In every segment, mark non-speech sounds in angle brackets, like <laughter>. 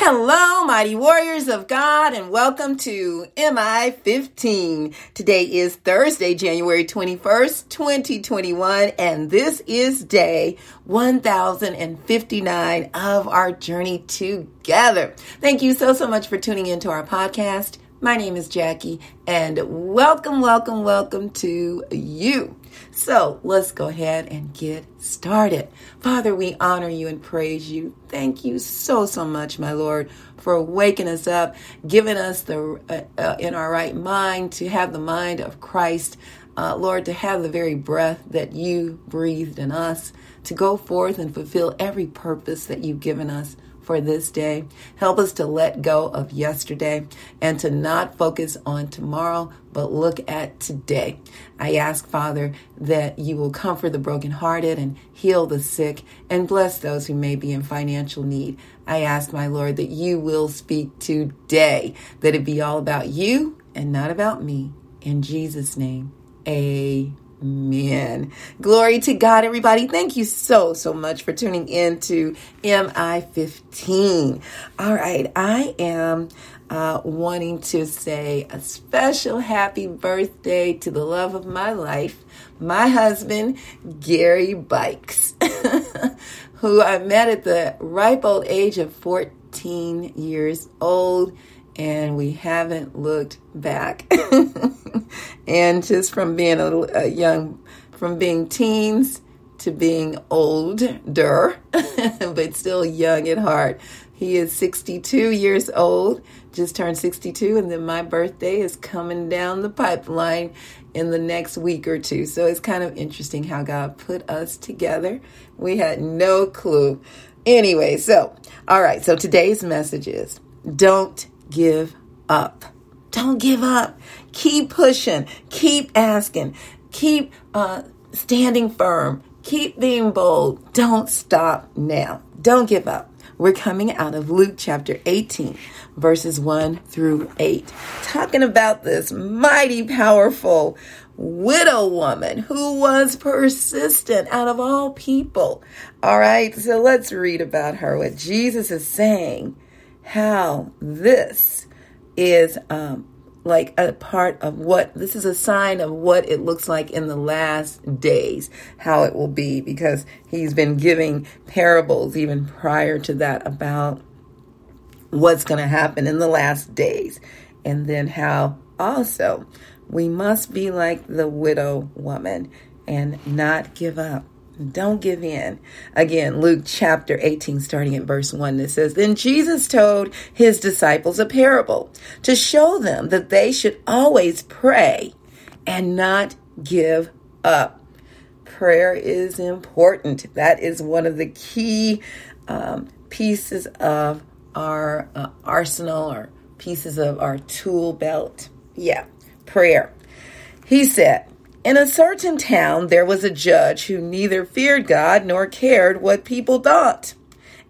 Hello, mighty warriors of God, and welcome to MI 15. Today is Thursday, January 21st, 2021, and this is day 1059 of our journey together. Thank you so, so much for tuning into our podcast. My name is Jackie, and welcome, welcome, welcome to you. So let's go ahead and get started. Father, we honor you and praise you. Thank you so, so much, my Lord, for waking us up, giving us the uh, uh, in our right mind to have the mind of Christ. Uh, Lord, to have the very breath that you breathed in us, to go forth and fulfill every purpose that you've given us for this day. Help us to let go of yesterday and to not focus on tomorrow, but look at today. I ask, Father, that you will comfort the brokenhearted and heal the sick and bless those who may be in financial need. I ask, my Lord, that you will speak today, that it be all about you and not about me. In Jesus' name, amen. Amen. Glory to God, everybody. Thank you so, so much for tuning in to MI15. All right, I am uh, wanting to say a special happy birthday to the love of my life, my husband, Gary Buycks, <laughs> who I met at the ripe old age of 14 years old and we haven't looked back. <laughs> and just from being a, a, young, from being teens to being older, <laughs> but still young at heart. He is 62 years old, just turned 62, and then my birthday is coming down the pipeline in the next week or two. So it's kind of interesting how God put us together. We had no clue. Anyway, so, all right, so today's message is don't give up. Don't give up. Keep pushing. Keep asking. Keep uh, standing firm. Keep being bold. Don't stop now. Don't give up. We're coming out of Luke chapter 18, verses 1 through 8, talking about this mighty, powerful widow woman who was persistent out of all people. All right, so let's read about her, what Jesus is saying how this is um, like a part of what this is a sign of what it looks like in the last days, how it will be, because he's been giving parables even prior to that about what's going to happen in the last days, and then how also we must be like the widow woman and not give up. Don't give in. Again, Luke chapter 18, starting at verse 1, it says, Then Jesus told his disciples a parable to show them that they should always pray and not give up. Prayer is important. That is one of the key um, pieces of our uh, arsenal or pieces of our tool belt. Yeah, prayer. He said, in a certain town, there was a judge who neither feared God nor cared what people thought.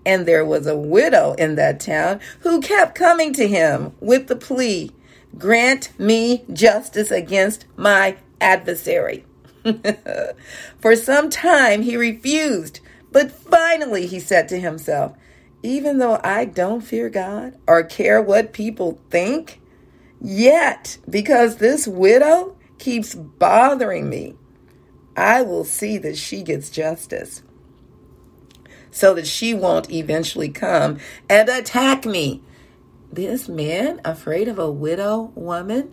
And there was a widow in that town who kept coming to him with the plea Grant me justice against my adversary. <laughs> For some time he refused, but finally he said to himself, Even though I don't fear God or care what people think, yet because this widow keeps bothering me, I will see that she gets justice so that she won't eventually come and attack me. This man, afraid of a widow woman,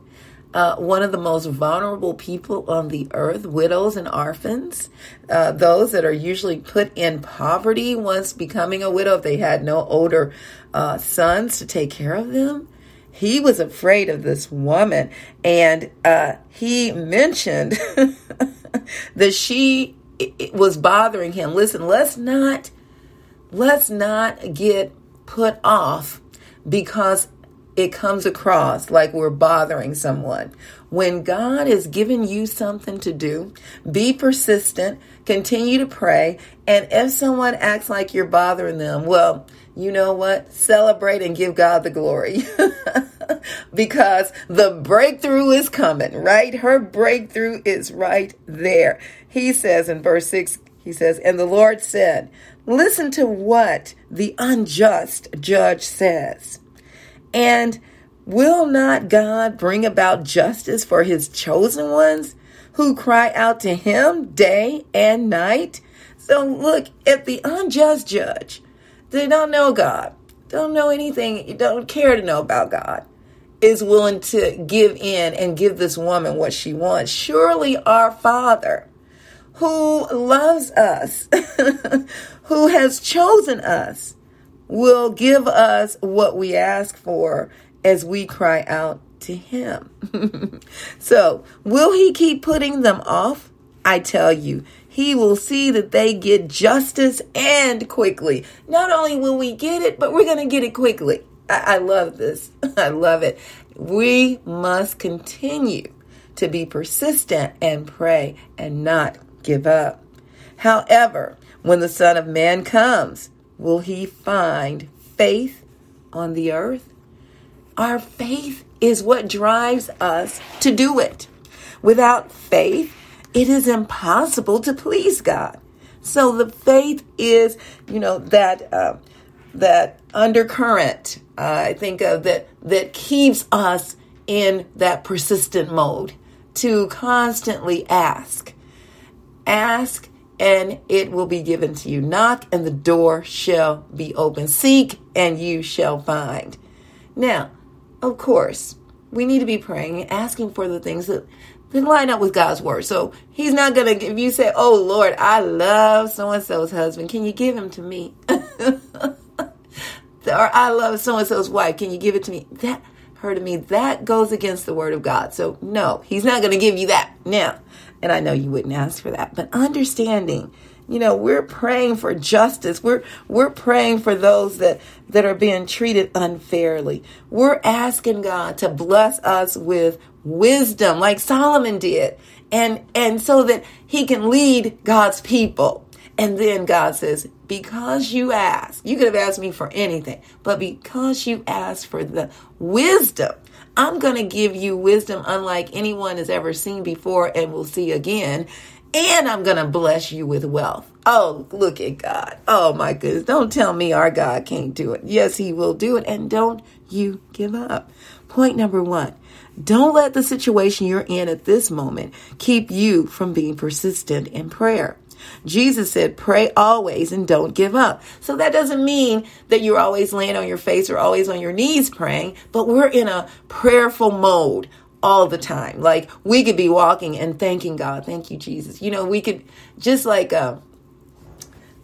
uh, one of the most vulnerable people on the earth, widows and orphans, uh, those that are usually put in poverty once becoming a widow if they had no older uh, sons to take care of them he was afraid of this woman. And uh, he mentioned <laughs> that she was bothering him. Listen let's not let's not get put off because it comes across like we're bothering someone. When God has given you something to do, be persistent, continue to pray, and if someone acts like you're bothering them, well, you know what? Celebrate and give God the glory. <laughs> because the breakthrough is coming, right? Her breakthrough is right there. He says in verse 6, He says, And the Lord said, Listen to what the unjust judge says. And will not God bring about justice for his chosen ones who cry out to him day and night? So look at the unjust judge. They don't know God, don't know anything, don't care to know about God, is willing to give in and give this woman what she wants. Surely our Father, who loves us, <laughs> who has chosen us, will give us what we ask for as we cry out to him. <laughs> so, will he keep putting them off? I tell you, he will see that they get justice and quickly. Not only will we get it, but we're going to get it quickly. I, I love this. <laughs> I love it. We must continue to be persistent and pray and not give up. However, when the Son of Man comes, will he find faith on the earth? Our faith is what drives us to do it. Without faith, it is impossible to please God. So the faith is, you know, that uh, that undercurrent. Uh, I think of that that keeps us in that persistent mode to constantly ask, ask, and it will be given to you. Knock, and the door shall be open. Seek, and you shall find. Now, of course, we need to be praying, asking for the things that then line up with God's word. So he's not going to, if you say, Oh Lord, I love so and so's husband, can you give him to me? <laughs> or I love so and so's wife, can you give it to me? That, her to me, that goes against the word of God. So no, he's not going to give you that now. And I know you wouldn't ask for that, but understanding you know we're praying for justice we're we're praying for those that that are being treated unfairly we're asking god to bless us with wisdom like Solomon did. And and so that he can lead God's people. And then God says, because you asked, you could have asked me for anything, but because you asked for the wisdom, I'm going to give you wisdom unlike anyone has ever seen before and will see again. And I'm going to bless you with wealth. Oh, look at God. Oh my goodness. Don't tell me our God can't do it. Yes, he will do it. And don't you give up. Point number one don't let the situation you're in at this moment keep you from being persistent in prayer. Jesus said, pray always and don't give up. So that doesn't mean that you're always laying on your face or always on your knees praying, but we're in a prayerful mode all the time. Like we could be walking and thanking God. Thank you, Jesus. You know, we could just like, uh,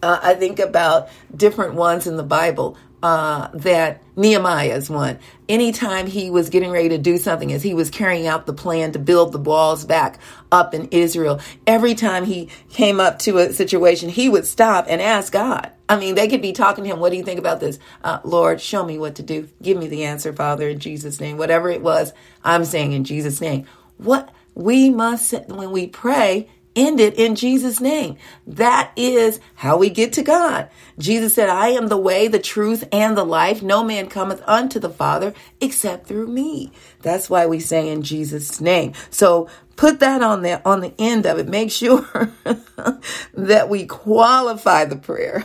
uh, I think about different ones in the Bible uh, that Nehemiah's one. Anytime he was getting ready to do something, as he was carrying out the plan to build the walls back up in Israel, every time he came up to a situation, he would stop and ask God. I mean, they could be talking to him. What do you think about this? Uh, Lord, show me what to do. Give me the answer, Father, in Jesus' name. Whatever it was, I'm saying in Jesus' name. What we must, when we pray, end it in Jesus' name. That is how we get to God. Jesus said, I am the way, the truth, and the life. No man cometh unto the Father except through me. That's why we say in Jesus' name. So put that on the on the end of it. Make sure <laughs> that we qualify the prayer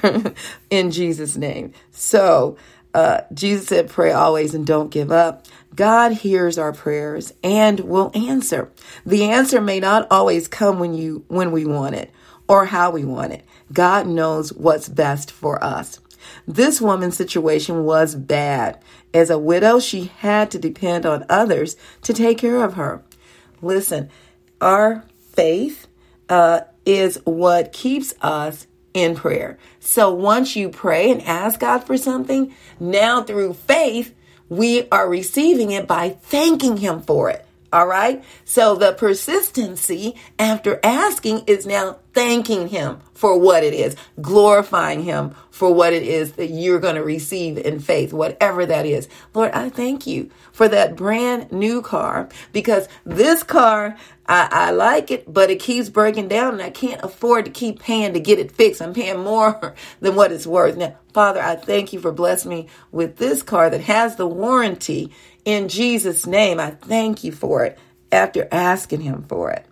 <laughs> in Jesus' name. So uh, Jesus said, pray always and don't give up. God hears our prayers and will answer. The answer may not always come when you when we want it or how we want it. God knows what's best for us. This woman's situation was bad. As a widow, she had to depend on others to take care of her. Listen, our faith uh, is what keeps us in prayer. So once you pray and ask God for something, now through faith, we are receiving it by thanking Him for it. All right. So the persistency after asking is now thanking Him for what it is, glorifying Him for what it is that you're going to receive in faith, whatever that is. Lord, I thank you for that brand new car because this car I, I like it, but it keeps breaking down and I can't afford to keep paying to get it fixed. I'm paying more <laughs> than what it's worth. Now, Father, I thank you for blessing me with this car that has the warranty in Jesus' name. I thank you for it after asking Him for it.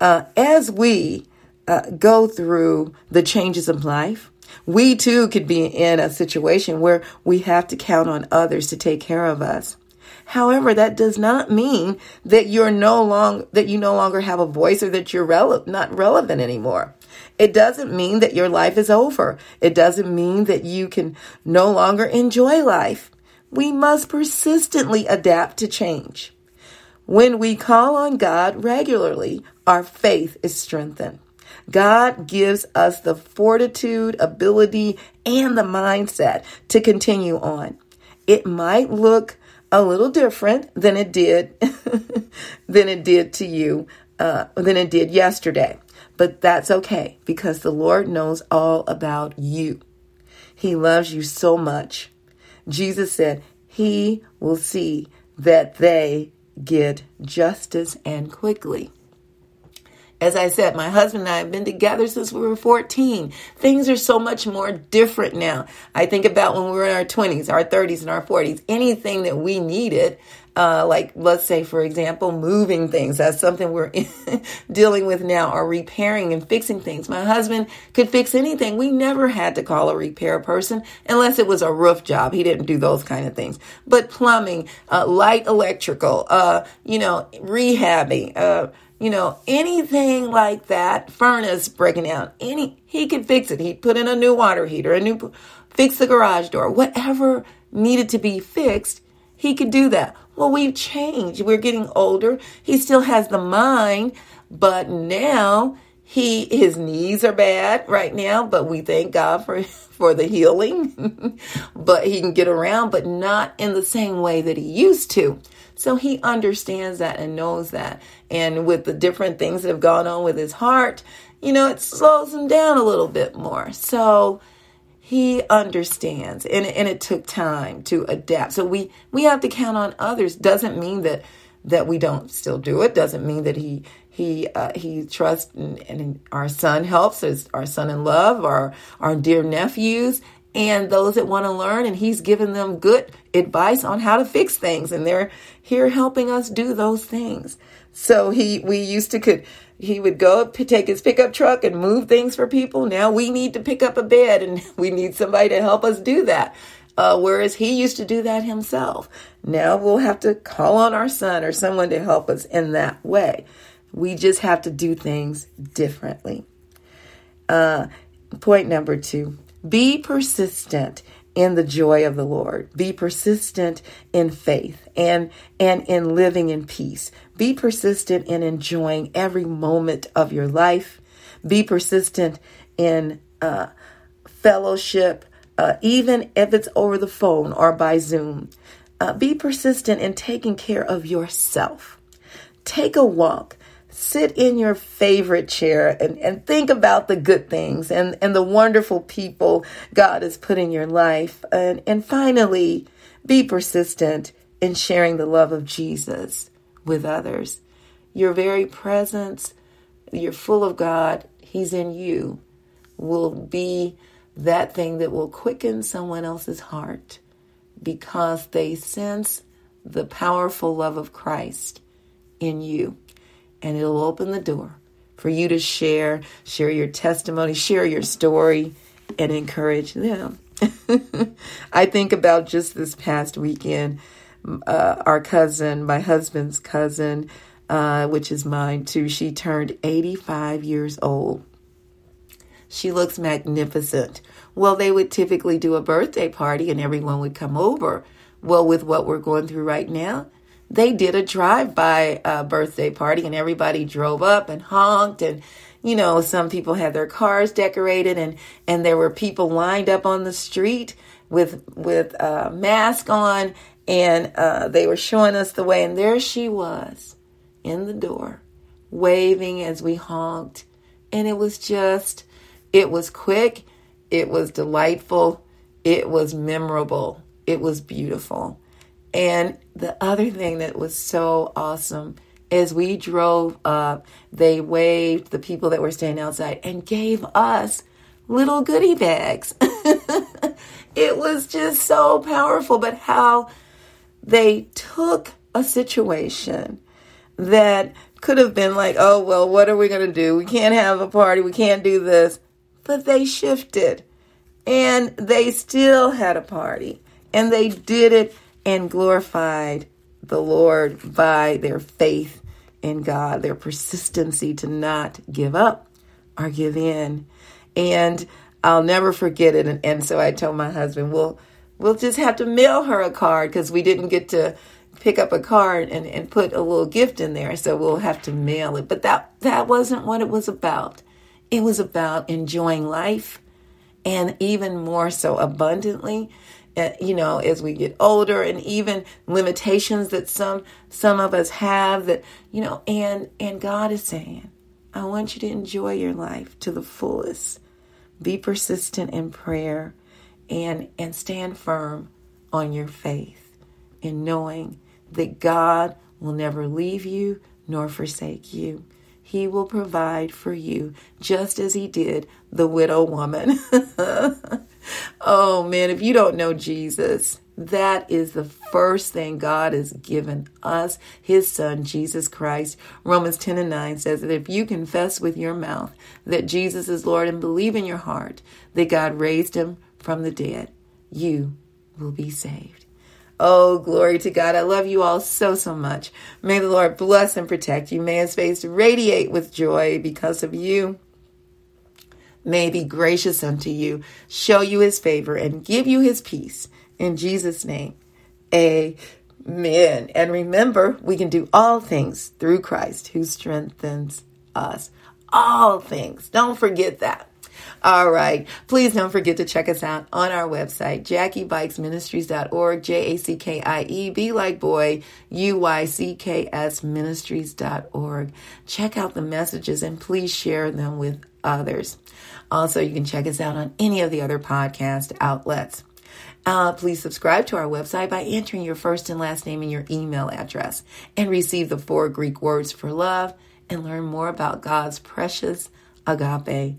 Uh, as we uh, go through the changes of life. We too could be in a situation where we have to count on others to take care of us. However, that does not mean that you're no long that you no longer have a voice or that you're rele- not relevant anymore. It doesn't mean that your life is over. It doesn't mean that you can no longer enjoy life. We must persistently adapt to change. When we call on God regularly, our faith is strengthened. God gives us the fortitude, ability, and the mindset to continue on. It might look a little different than it did <laughs> than it did to you uh, than it did yesterday. But that's okay because the Lord knows all about you. He loves you so much. Jesus said, He will see that they get justice and quickly. As I said, my husband and I have been together since we were 14. Things are so much more different now. I think about when we were in our 20s, our 30s, and our 40s. Anything that we needed, uh, like let's say, for example, moving things. That's something we're <laughs> dealing with now, or repairing and fixing things. My husband could fix anything. We never had to call a repair person unless it was a roof job. He didn't do those kind of things. But plumbing, uh, light electrical, uh, you know, rehabbing, uh, you know, anything like that, furnace breaking down, any, he could fix it. He'd put in a new water heater, a new, fix the garage door, whatever needed to be fixed, he could do that. Well, we've changed. We're getting older. He still has the mind, but now he his knees are bad right now, but we thank God for <laughs> for the healing. <laughs> but he can get around, but not in the same way that he used to. So he understands that and knows that. And with the different things that have gone on with his heart, you know, it slows him down a little bit more. So he understands and, and it took time to adapt. So we, we have to count on others. Doesn't mean that, that we don't still do it. Doesn't mean that he, he uh, he trusts and, and, our son helps us our son in love our our dear nephews and those that want to learn and he's given them good advice on how to fix things and they're here helping us do those things. So he we used to could he would go take his pickup truck and move things for people. Now we need to pick up a bed and <laughs> we need somebody to help us do that. Uh, whereas he used to do that himself. Now we'll have to call on our son or someone to help us in that way. We just have to do things differently. Uh, point number two be persistent in the joy of the Lord. Be persistent in faith and and in living in peace. Be persistent in enjoying every moment of your life. Be persistent in uh, fellowship, uh, even if it's over the phone or by Zoom. Uh, be persistent in taking care of yourself. Take a walk sit in your favorite chair and, and think about the good things and, and the wonderful people God has put in your life. And, and finally, be persistent in sharing the love of Jesus with others. Your very presence, you're full of God, He's in you, will be that thing that will quicken someone else's heart because they sense the powerful love of Christ in you and it'll open the door for you to share, share your testimony, share your story, and encourage them. <laughs> I think about just this past weekend, uh, our cousin, my husband's cousin, uh, which is mine too, she turned 85 years old. She looks magnificent. Well, they would typically do a birthday party and everyone would come over. Well, with what we're going through right now, they did a drive-by uh, birthday party and everybody drove up and honked and you know some people had their cars decorated and and there were people lined up on the street with with a uh, mask on and uh, they were showing us the way and there she was in the door waving as we honked. And it was just it was quick. It was delightful. It was memorable. It was beautiful and the other thing that was so awesome is we drove up, they waved the people that were standing outside and gave us little goodie bags. <laughs> it was just so powerful, but how they took a situation that could have been like, oh, well, what are we going to do? We can't have a party. We can't do this. But they shifted and they still had a party and they did it and glorified the Lord by their faith in God, their persistency to not give up or give in. And I'll never forget it. And, and so I told my husband, we'll, we'll just have to mail her a card because we didn't get to pick up a card and, and put a little gift in there. So we'll have to mail it. But that, that wasn't what it was about. It was about enjoying life and even more so abundantly Eh, you know as we get older and even limitations that some some of us have that you know and and God is saying I want you to enjoy your life to the fullest be persistent in prayer and and stand firm on your faith in knowing that God will never leave you nor forsake you. He will provide for you just as he did the widow woman. <laughs> oh man, if you don't know Jesus, that is the first thing God has given us, His Son, Jesus Christ. Romans 10 and 9 says that if you confess with your mouth that Jesus is Lord and believe in your heart that God raised Him from the dead, you will be saved. Oh, glory to God. I love you all so, so much. May the Lord bless and protect you. May his face radiate with joy because of you. May be gracious unto you, show you his favor, and give you his peace. In Jesus' name, amen. And remember, we can do all things through Christ who strengthens us. All things. Don't forget that. All right. Please don't forget to check us out on our website, jackiebuycksministries.org, J A C K I E, B like boy, U Y C K S ministries.org. Check out the messages and please share them with others. Also, you can check us out on any of the other podcast outlets. Uh, please subscribe to our website by entering your first and last name and your email address and receive the four Greek words for love and learn more about God's precious agape